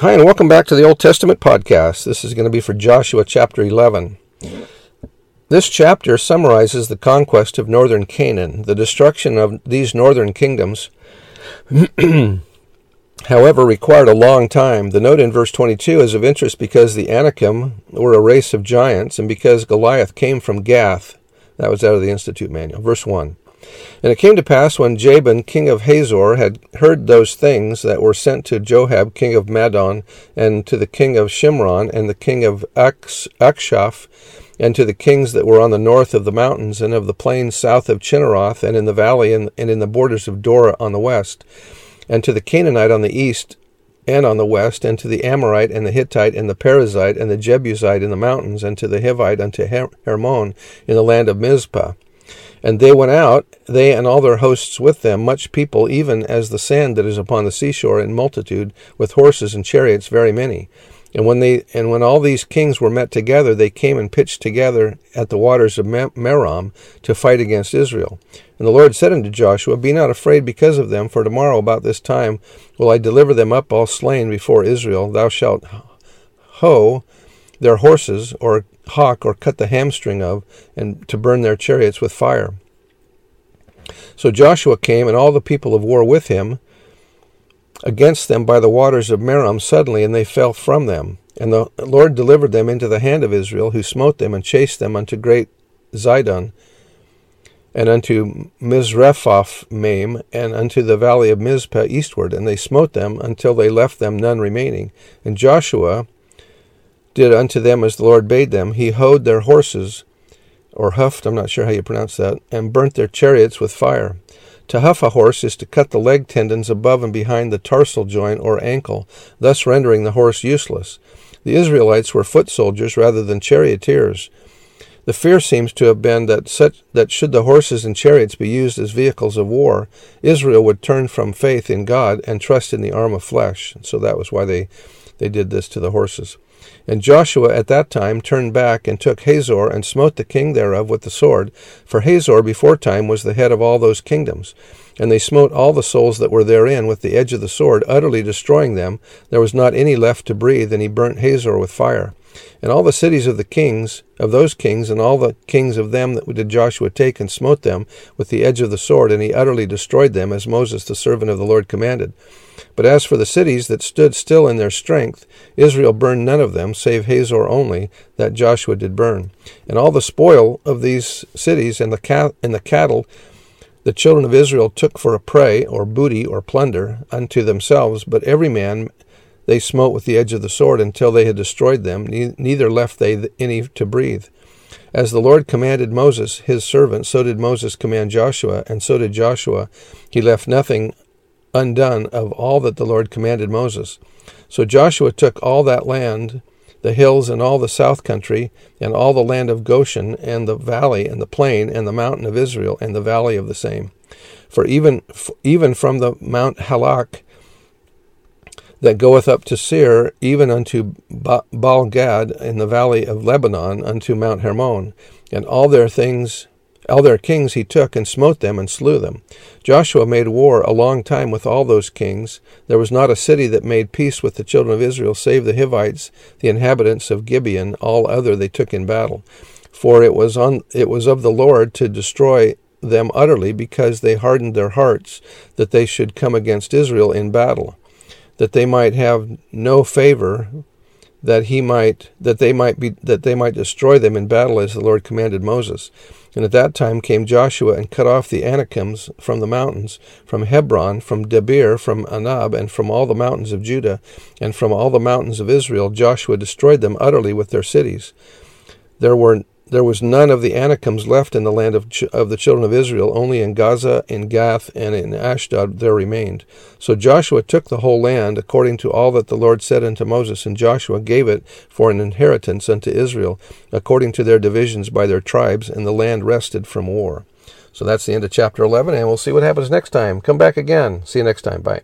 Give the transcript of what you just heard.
Hi, and welcome back to the Old Testament podcast. This is going to be for Joshua chapter 11. This chapter summarizes the conquest of northern Canaan, the destruction of these northern kingdoms. However, required a long time. The note in verse 22 is of interest because the Anakim were a race of giants and because Goliath came from Gath. That was out of the Institute manual. Verse 1. And it came to pass when Jabin, king of Hazor, had heard those things that were sent to Jobab, king of Madon, and to the king of Shimron, and the king of Achshaph, and to the kings that were on the north of the mountains, and of the plains south of Chinneroth, and in the valley, and, and in the borders of Dora on the west, and to the Canaanite on the east, and on the west, and to the Amorite, and the Hittite, and the Perizzite, and the Jebusite in the mountains, and to the Hivite unto Hermon in the land of Mizpah. And they went out, they and all their hosts with them, much people, even as the sand that is upon the seashore, in multitude, with horses and chariots very many. And when they and when all these kings were met together, they came and pitched together at the waters of Merom to fight against Israel. And the Lord said unto Joshua, Be not afraid because of them, for tomorrow about this time will I deliver them up all slain before Israel. Thou shalt hough their horses, or hock, or cut the hamstring of, and to burn their chariots with fire. So Joshua came, and all the people of war with him, against them by the waters of Merom suddenly, and they fell from them. And the Lord delivered them into the hand of Israel, who smote them and chased them unto great Zidon, and unto Misrephoth Maim, and unto the valley of Mizpah eastward, and they smote them until they left them none remaining. And Joshua did unto them as the Lord bade them. He houghed their horses, or huffed, I'm not sure how you pronounce that, and burnt their chariots with fire. To huff a horse is to cut the leg tendons above and behind the tarsal joint or ankle, thus rendering the horse useless. The Israelites were foot soldiers rather than charioteers. The fear seems to have been that such that should the horses and chariots be used as vehicles of war, Israel would turn from faith in God and trust in the arm of flesh. So that was why they, they did this to the horses. And Joshua at that time turned back and took Hazor and smote the king thereof with the sword, for Hazor beforetime was the head of all those kingdoms. And they smote all the souls that were therein with the edge of the sword, utterly destroying them. There was not any left to breathe, and he burnt Hazor with fire. And all the cities of the kings, of those kings, and all the kings of them that did Joshua take and smote them with the edge of the sword, and he utterly destroyed them, as Moses the servant of the Lord commanded. But as for the cities that stood still in their strength, Israel burned none of them, save Hazor only, that Joshua did burn. And all the spoil of these cities and the, cat- and the cattle the children of Israel took for a prey, or booty, or plunder, unto themselves, but every man they smote with the edge of the sword until they had destroyed them, neither left they any to breathe. As the Lord commanded Moses, his servant, so did Moses command Joshua, and so did Joshua. He left nothing undone of all that the Lord commanded Moses. So Joshua took all that land, the hills and all the south country, and all the land of Goshen, and the valley, and the plain, and the mountain of Israel, and the valley of the same. For even even from the Mount Halak that goeth up to Seir, even unto Baalgad in the valley of Lebanon, unto Mount Hermon, and all their things all their kings he took and smote them and slew them. Joshua made war a long time with all those kings. There was not a city that made peace with the children of Israel, save the Hivites, the inhabitants of Gibeon. All other they took in battle. For it was on it was of the Lord to destroy them utterly, because they hardened their hearts, that they should come against Israel in battle, that they might have no favor that he might that they might be that they might destroy them in battle as the Lord commanded Moses. And at that time came Joshua and cut off the Anakims from the mountains, from Hebron, from Debir, from Anab, and from all the mountains of Judah, and from all the mountains of Israel. Joshua destroyed them utterly with their cities. There were there was none of the Anakims left in the land of, of the children of Israel, only in Gaza, in Gath, and in Ashdod there remained. So Joshua took the whole land, according to all that the Lord said unto Moses, and Joshua gave it for an inheritance unto Israel, according to their divisions by their tribes, and the land rested from war. So that's the end of chapter 11, and we'll see what happens next time. Come back again. See you next time. Bye.